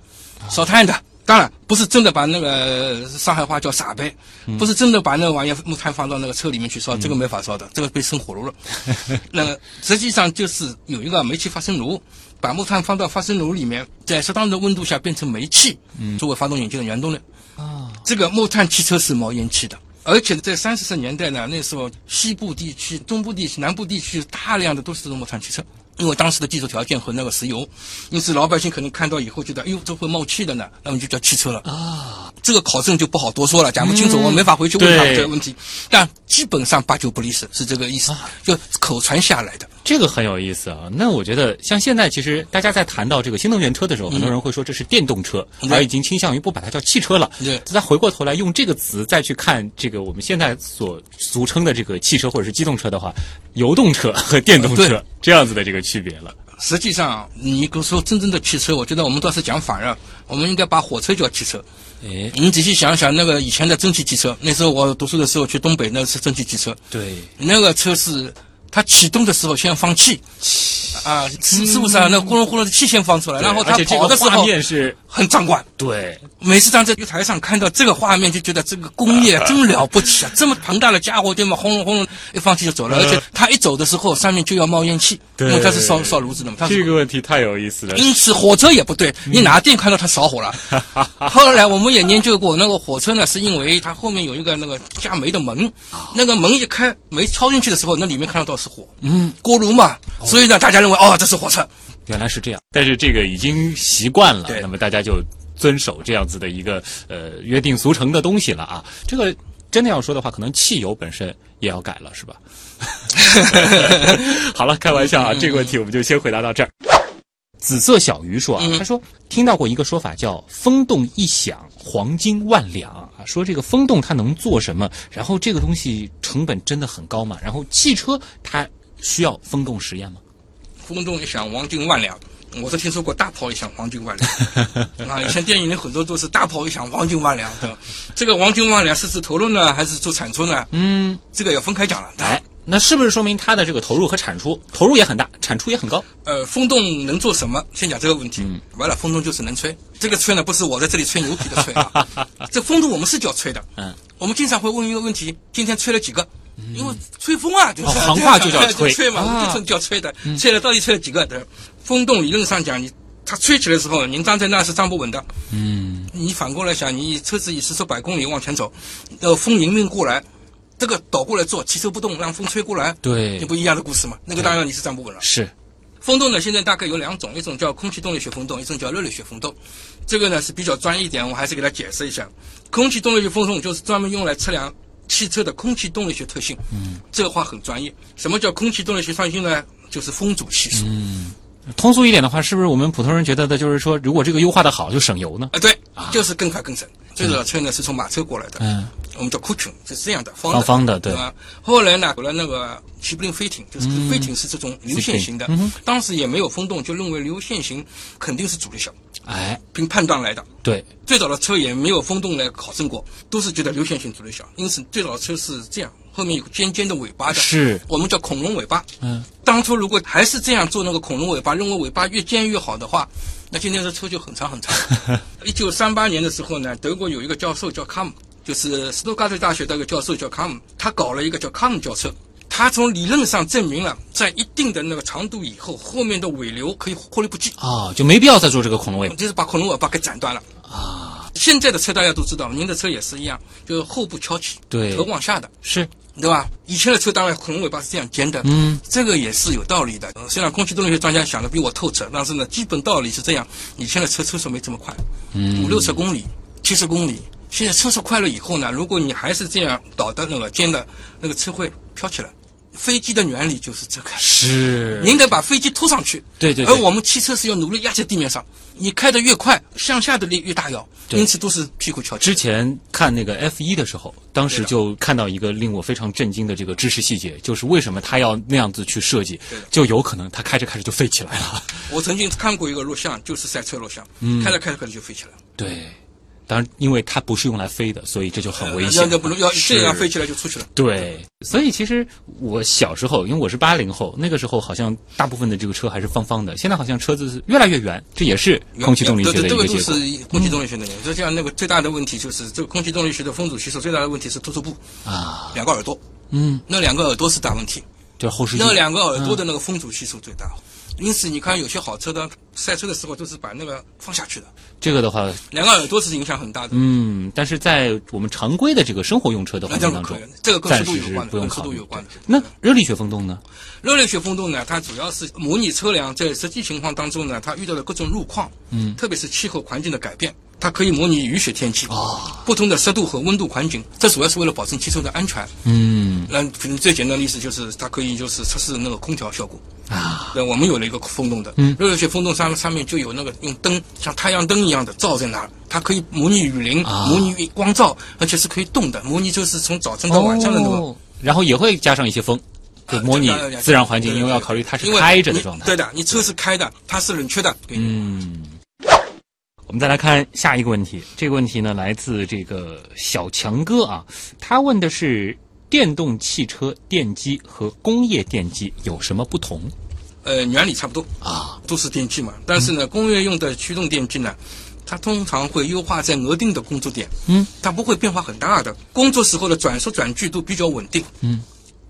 烧炭的，当然不是真的把那个上海话叫傻呗，不是真的把那个玩意木炭放到那个车里面去烧，这个没法烧的，这个被生火炉了。那实际上就是有一个煤气发生炉，把木炭放到发生炉里面，在适当的温度下变成煤气，作为发动引擎的原动力。啊，这个木炭汽车是冒烟气的。而且在三四十年代呢，那时候西部地区、中部地区、南部地区大量的都是这种木炭汽车，因为当时的技术条件和那个石油，因此老百姓可能看到以后觉得，哎呦，这会冒气的呢，那么就叫汽车了啊。这个考证就不好多说了，讲不清楚，我没法回去问他们这个问题。但基本上八九不离十，是这个意思，就口传下来的。这个很有意思啊。那我觉得，像现在其实大家在谈到这个新能源车的时候，很多人会说这是电动车，而已经倾向于不把它叫汽车了。对。再回过头来用这个词再去看这个我们现在所俗称的这个汽车或者是机动车的话，油动车和电动车这样子的这个区别了。实际上，你说真正的汽车，我觉得我们倒是讲反了，我们应该把火车叫汽车。哎，你仔细想想，那个以前的蒸汽机车，那时候我读书的时候去东北，那是蒸汽机车。对，那个车是它启动的时候先放气，啊，是是不是啊？那呼隆呼隆的气先放出来，然后它跑的时候是很壮观。对，每次站在月台上看到这个画面，就觉得这个工业真了不起啊！这么庞大的家伙，对吗？轰隆轰隆一放气就走了，而且它一走的时候，上面就要冒烟气，因为它是烧烧炉子的嘛。这个问题太有意思了。因此，火车也不对，你哪店看到它烧火了？后来我们也研究过，那个火车呢，是因为它后面有一个那个加煤的门，那个门一开，煤敲进去的时候，那里面看得到是火，嗯，锅炉嘛，所以呢，大家认为哦，这是火车。原来是这样，但是这个已经习惯了，那么大家就遵守这样子的一个呃约定俗成的东西了啊。这个真的要说的话，可能汽油本身也要改了，是吧？好了，开玩笑啊，这个问题我们就先回答到这儿。紫色小鱼说啊，他说听到过一个说法叫“风动一响，黄金万两”啊，说这个风动它能做什么？然后这个东西成本真的很高嘛？然后汽车它需要风洞实验吗？风洞一响，黄金万两。我是听说过大炮一响，黄金万两。啊，以前电影里很多都是大炮一响，黄金万两。这个黄金万两是指投入呢，还是做产出呢？嗯，这个要分开讲了。哎，那是不是说明它的这个投入和产出，投入也很大，产出也很高？呃，风洞能做什么？先讲这个问题。完了，风洞就是能吹。这个吹呢，不是我在这里吹牛皮的吹啊。这风洞我们是叫吹的。嗯。我们经常会问一个问题：今天吹了几个？因为吹风啊，就是行话就叫吹 吹嘛，就叫吹的。吹了到底吹了几个？的风洞理论上讲，你它吹起来的时候，您站在那是站不稳的。嗯。你反过来想，你车子以时速百公里往前走，呃，风迎面过来，这个倒过来做，汽车不动，让风吹过来，对，就不一样的故事嘛。那个当然你是站不稳了。是。风洞呢，现在大概有两种，一种叫空气动力学风洞，一种叫热力学风洞。这个呢是比较专业一点，我还是给它解释一下。空气动力学风洞就是专门用来测量。汽车的空气动力学特性，嗯，这个话很专业。什么叫空气动力学特性呢？就是风阻系数。嗯，通俗一点的话，是不是我们普通人觉得的就是说，如果这个优化的好，就省油呢？啊，对，就是更快更省。这个车呢是从马车过来的，嗯，我们叫库群，是这样的，方方的，对吧？后来呢，有了那个齐柏林飞艇，就是飞艇是这种流线型的，当时也没有风洞，就认为流线型肯定是阻力小。哎，凭判断来的。对，最早的车也没有风洞来考证过，都是觉得流线型阻力小，因此最早的车是这样，后面有尖尖的尾巴的，是我们叫恐龙尾巴。嗯，当初如果还是这样做那个恐龙尾巴，认为尾巴越尖越好的话，那今天的车就很长很长。一九三八年的时候呢，德国有一个教授叫卡姆，就是斯图加特大学的一个教授叫卡姆，他搞了一个叫卡姆轿车。他从理论上证明了，在一定的那个长度以后，后面的尾流可以获利不计啊，就没必要再做这个恐龙尾，就是把恐龙尾巴给斩断了啊。现在的车大家都知道，您的车也是一样，就是后部翘起，对，头往下的，是，对吧？以前的车当然恐龙尾巴是这样尖的，嗯，这个也是有道理的。虽然空气动力学专家想的比我透彻，但是呢，基本道理是这样。以前的车车速没这么快，嗯，五六十公里、七十公里，现在车速快了以后呢，如果你还是这样倒的那个尖的，那个车会飘起来。飞机的原理就是这个，是您得把飞机拖上去，对对，而我们汽车是要努力压在地面上，你开得越快，向下的力越大要，因此都是屁股翘起。之前看那个 F 一的时候，当时就看到一个令我非常震惊的这个知识细节，就是为什么他要那样子去设计，就有可能他开着开着就飞起来了。我曾经看过一个录像，就是赛车录像，开着开着可能就飞起来了。对。当然，因为它不是用来飞的，所以这就很危要险。要不能要这样飞起来就出去了。对，所以其实我小时候，因为我是八零后，那个时候好像大部分的这个车还是方方的，现在好像车子是越来越圆，这也是空气动力学的一个结果。嗯是空气动力学的原因。就像那个最大的问题就是，这个空气动力学的风阻系数最大的问题是突出部啊，两个耳朵，嗯，那两个耳朵是大问题，对后视镜那两个耳朵的那个风阻系数最大。因此，你看有些好车的赛车的时候都是把那个放下去的，这个的话，两个耳朵是影响很大的。嗯，但是在我们常规的这个生活用车的那环境当中这个跟速度有关的，不用考虑度有关的。那热力学风洞呢？热力学风洞呢，它主要是模拟车辆在实际情况当中呢，它遇到的各种路况，嗯，特别是气候环境的改变，它可以模拟雨雪天气，哦，不同的湿度和温度环境，这主要是为了保证汽车的安全。嗯那可能最简单的例子就是它可以就是测试那个空调效果。啊，对，我们有了一个风洞的，嗯热力学风洞上上面就有那个用灯像太阳灯一样的照在那儿，它可以模拟雨淋，啊模拟光照，而且是可以动的，模拟就是从早晨到晚上的那个。哦，然后也会加上一些风，就模拟自然环境，因为要考虑它是开着的状态。对的，你车是开的，它是冷却的。嗯，我们再来看下一个问题。这个问题呢，来自这个小强哥啊，他问的是电动汽车电机和工业电机有什么不同呃，原理差不多，啊？都是电机嘛。但是呢，工业用的驱动电机呢，它通常会优化在额定的工作点，嗯，它不会变化很大的，工作时候的转速转距都比较稳定，嗯。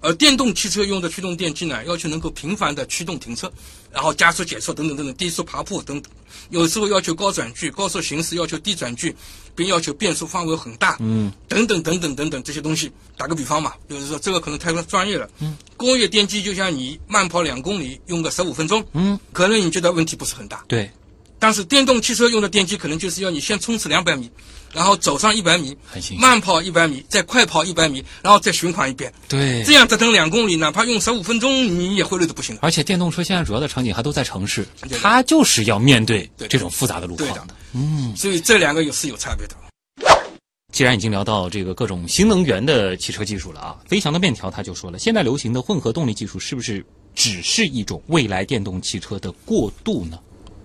而电动汽车用的驱动电机呢，要求能够频繁的驱动停车，然后加速减速等等等等，低速爬坡等等，有时候要求高转距，高速行驶要求低转距，并要求变速范围很大，嗯，等等等等等等这些东西。打个比方嘛，就是说这个可能太专业了，嗯，工业电机就像你慢跑两公里用个十五分钟，嗯，可能你觉得问题不是很大，对，但是电动汽车用的电机可能就是要你先冲刺两百米，然后走上一百米慢跑一百米，再快跑一百米，然后再循环一遍，对这样折腾两公里，哪怕用十五分钟，你也会累得不行。而且电动车现在主要的场景还都在城市它就是要面对这种复杂的路况的。嗯，所以这两个有是有差别的。既然已经聊到这个各种新能源的汽车技术了啊，飞翔的面条他就说了，现在流行的混合动力技术是不是只是一种未来电动汽车的过渡呢？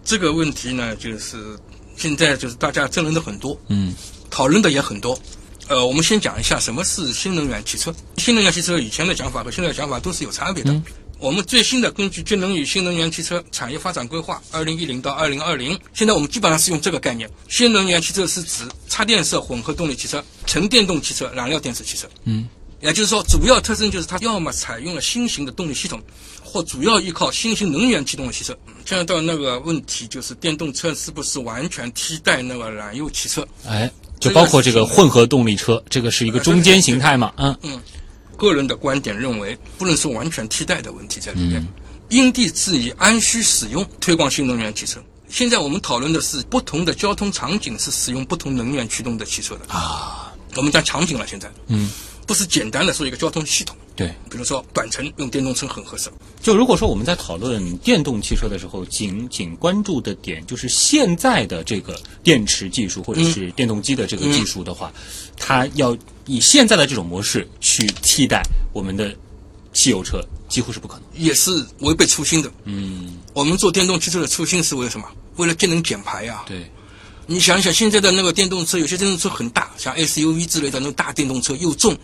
这个问题呢，就是现在就是大家争论的很多，嗯讨论的也很多。呃，我们先讲一下什么是新能源汽车。新能源汽车以前的讲法和现在的讲法都是有差别的。嗯我们最新的根据《节能与新能源汽车产业发展规划（二零一零到二零二零）》，现在我们基本上是用这个概念。新能源汽车是指插电式混合动力汽车、纯电动汽车、燃料电池汽车。嗯，也就是说，主要特征就是它要么采用了新型的动力系统，或主要依靠新型能源驱动的汽车。现在到那个问题就是，电动车是不是完全替代那个燃油汽车？哎，就包括这个混合动力车，这个是一个中间形态嘛？嗯个人的观点认为，不能说完全替代的问题在里面，因地制宜、按需使用，推广新能源汽车。现在我们讨论的是不同的交通场景是使用不同能源驱动的汽车的啊，我们讲场景了，现在嗯，不是简单的说一个交通系统，对。比如说短程用电动车很合适，就如果说我们在讨论电动汽车的时候，仅仅关注的点就是现在的这个电池技术或者是电动机的这个技术的话，它要以现在的这种模式去替代我们的汽油车，几乎是不可能。也是违背初心的。嗯，我们做电动汽车的初心是为了什么？为了节能减排呀、对，你想一想，现在的那个电动车，有些电动车很大，像 SUV 之类的那种大电动车又重，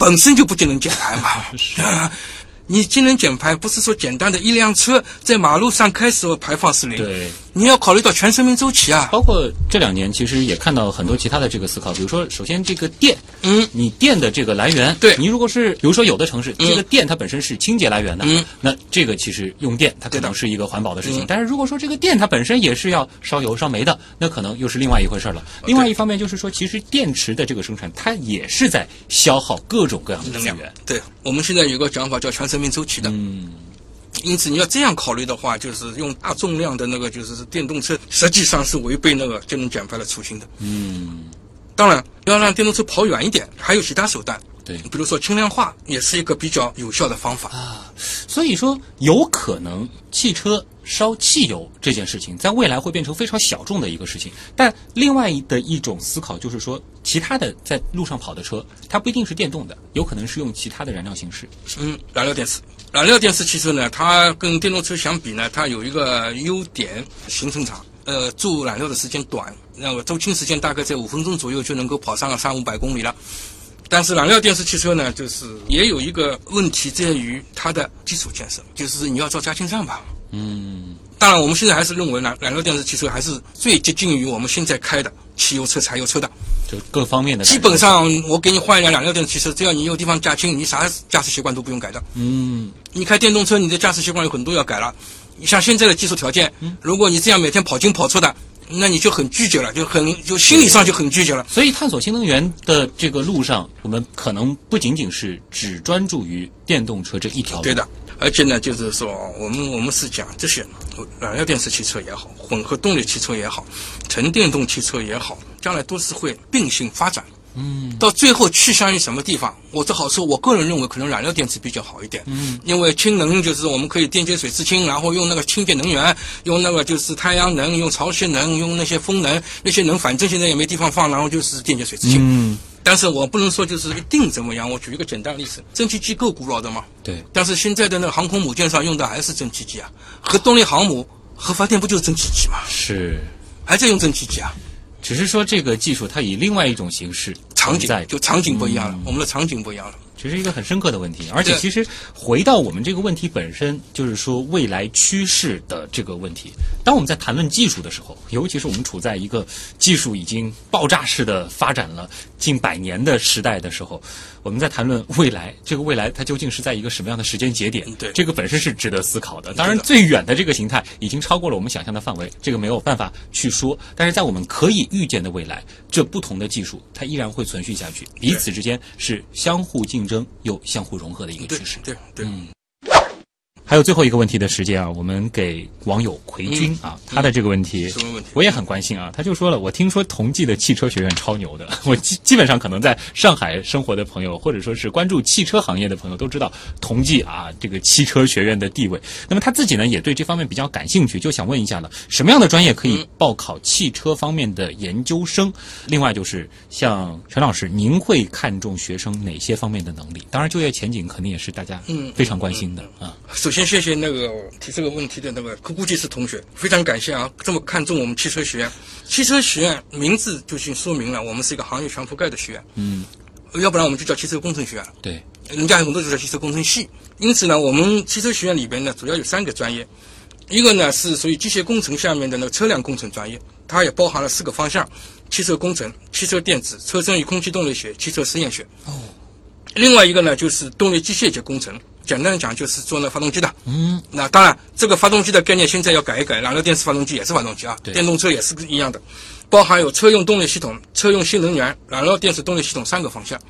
本身就不就能减排嘛。你节能减排不是说简单的一辆车在马路上开时候排放是零，对。你要考虑到全生命周期啊。包括这两年，其实也看到很多其他的这个思考，比如说，首先这个电，嗯，你电的这个来源，对你如果是，比如说有的城市，这个电它本身是清洁来源的，嗯那这个其实用电它可能是一个环保的事情。嗯但是如果说这个电它本身也是要烧油烧煤的，那可能又是另外一回事了。另外一方面就是说，其实电池的这个生产，它也是在消耗各种各样的能源。对，我们现在有个讲法叫全生命周期的，嗯，因此你要这样考虑的话，就是用大重量的那个就是电动车，实际上是违背那个节能减排的初心的。嗯，当然，要让电动车跑远一点，还有其他手段，对。比如说轻量化，也是一个比较有效的方法啊。所以说，有可能汽车烧汽油这件事情，在未来会变成非常小众的一个事情。但另外的一种思考就是说，其他的在路上跑的车，它不一定是电动的，有可能是用其他的燃料形式。嗯，燃料电池，燃料电池汽车呢，它跟电动车相比呢，它有一个优点，行程长，呃，注燃料的时间短，那个周期时间大概在五分钟左右就能够跑上了三五百公里了。但是燃料电池汽车呢，就是也有一个问题在于它的基础建设，就是你要造加氢站吧。嗯，当然，我们现在还是认为燃燃料电池汽车还是最接近于我们现在开的汽油车、柴油车的。就各方面的基本上，我给你换一辆燃料电池汽车，只要你有地方加氢，你啥驾驶习惯都不用改的。嗯，你开电动车，你的驾驶习惯有很多要改了。你像现在的技术条件，如果你这样每天跑进跑出的，那你就很拒绝了，就很就心理上就很拒绝了。所以探索新能源的这个路上，我们可能不仅仅是只专注于电动车这一条路。对的，而且呢，就是说，我们我们是讲这些燃料电池汽车也好，混合动力汽车也好，纯电动汽车也好，将来都是会并行发展。嗯，到最后趋向于什么地方？我只好说，我个人认为可能燃料电池比较好一点。嗯，因为氢能就是我们可以电解水制氢，然后用那个清洁能源，用那个就是太阳能，用潮汐能，用那些风能，那些能反正现在也没地方放，然后就是电解水制氢。嗯，但是我不能说就是一定怎么样。我举一个简单例子，蒸汽机够古老的嘛？对，但是现在的那个航空母舰上用的还是蒸汽机啊，核动力航母核发电不就是蒸汽机吗？是，还在用蒸汽机啊？只是说这个技术它以另外一种形式场景在，就场景不一样了，我们的场景不一样了。这是一个很深刻的问题，而且其实回到我们这个问题本身，就是说未来趋势的这个问题。当我们在谈论技术的时候，尤其是我们处在一个技术已经爆炸式的发展了近百年的时代的时候，我们在谈论未来，这个未来它究竟是在一个什么样的时间节点？对这个本身是值得思考的。当然，最远的这个形态已经超过了我们想象的范围，这个没有办法去说。但是在我们可以预见的未来，这不同的技术它依然会存续下去，彼此之间是相互竞争又相互融合的一个趋势。对对，还有最后一个问题的时间啊，我们给网友奎军啊，他的这个问题什么问题我也很关心啊。他就说了，我听说同济的汽车学院超牛的，我基基本上可能在上海生活的朋友，或者说是关注汽车行业的朋友都知道同济啊这个汽车学院的地位。那么他自己呢也对这方面比较感兴趣，就想问一下了，什么样的专业可以报考汽车方面的研究生？另外就是像陈老师，您会看重学生哪些方面的能力？当然，就业前景肯定也是大家嗯非常关心的啊。首先谢谢那个提这个问题的那个估计是同学，非常感谢啊，这么看重我们汽车学院。汽车学院名字就已经说明了，我们是一个行业全覆盖的学院，嗯，要不然我们就叫汽车工程学院了。对。人家很多就叫汽车工程系。因此呢，我们汽车学院里边呢，主要有三个专业，一个呢是属于机械工程下面的那个车辆工程专业，它也包含了四个方向：汽车工程、汽车电子、车身与空气动力学、汽车实验学。哦。另外一个呢，就是动力机械学工程，简单的讲就是做那发动机的。嗯，那当然，这个发动机的概念现在要改一改，燃料电池发动机也是发动机啊，对电动车也是一样的，包含有车用动力系统、车用新能源、燃料电池动力系统三个方向。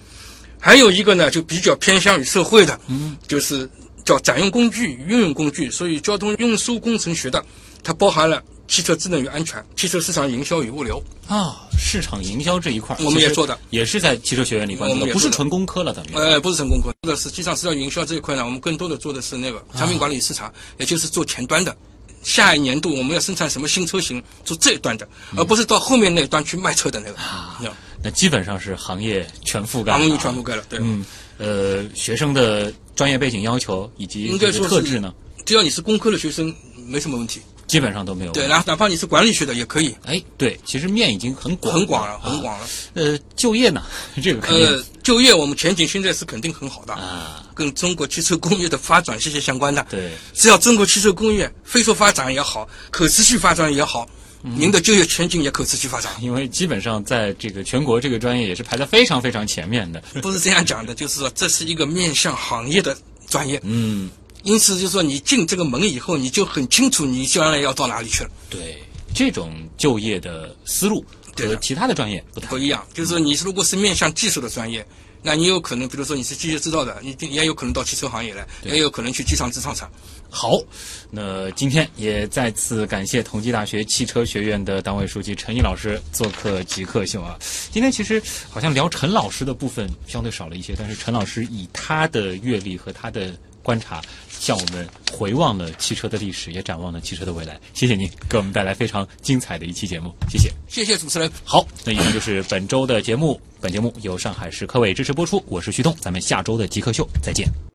还有一个呢，就比较偏向于社会的，嗯，就是叫载用工具与运用工具，所以交通运输工程学的，它包含了汽车智能与安全、汽车市场营销与物流。啊，市场营销这一块，我们也做的也是在汽车学院里关注的，我们也做的不是纯工科了，等于。呃，不是纯工科，这个实际上市场营销这一块呢，我们更多的做的是那个产品管理市场，也就是做前端的。下一年度我们要生产什么新车型，做这一端的，而不是到后面那一端去卖车的那个。啊，那基本上是行业全覆盖了啊，行业全覆盖了。对，嗯，呃，学生的专业背景要求以及应该特质呢，只要你是工科的学生，没什么问题。基本上都没有。对，然后哪怕你是管理学的也可以，哎，对，其实面已经很广，很广了，啊很广了。呃，就业呢，这个肯定呃，就业我们前景现在是肯定很好的，啊，跟中国汽车工业的发展息息相关的。对，只要中国汽车工业飞速发展也好，可持续发展也好，嗯您的就业前景也可持续发展。因为基本上在这个全国这个专业也是排在非常非常前面的。不是这样讲的，就是说这是一个面向行业的专业，嗯，因此就是说你进这个门以后，你就很清楚你将来要到哪里去了。对，这种就业的思路和其他的专业不太不一样，就是说你如果是面向技术的专业，那你有可能，比如说你是机械制造的，你也有可能到汽车行业来，也有可能去机场制造厂。好，那今天也再次感谢同济大学汽车学院的党委书记陈毅老师做客极客秀啊。今天其实好像聊陈老师的部分相对少了一些，但是陈老师以他的阅历和他的观察，向我们回望了汽车的历史，也展望了汽车的未来。谢谢您给我们带来非常精彩的一期节目，谢谢。谢谢主持人。好，那以上就是本周的节目。本节目由上海市科委支持播出，我是徐东，咱们下周的极客秀再见。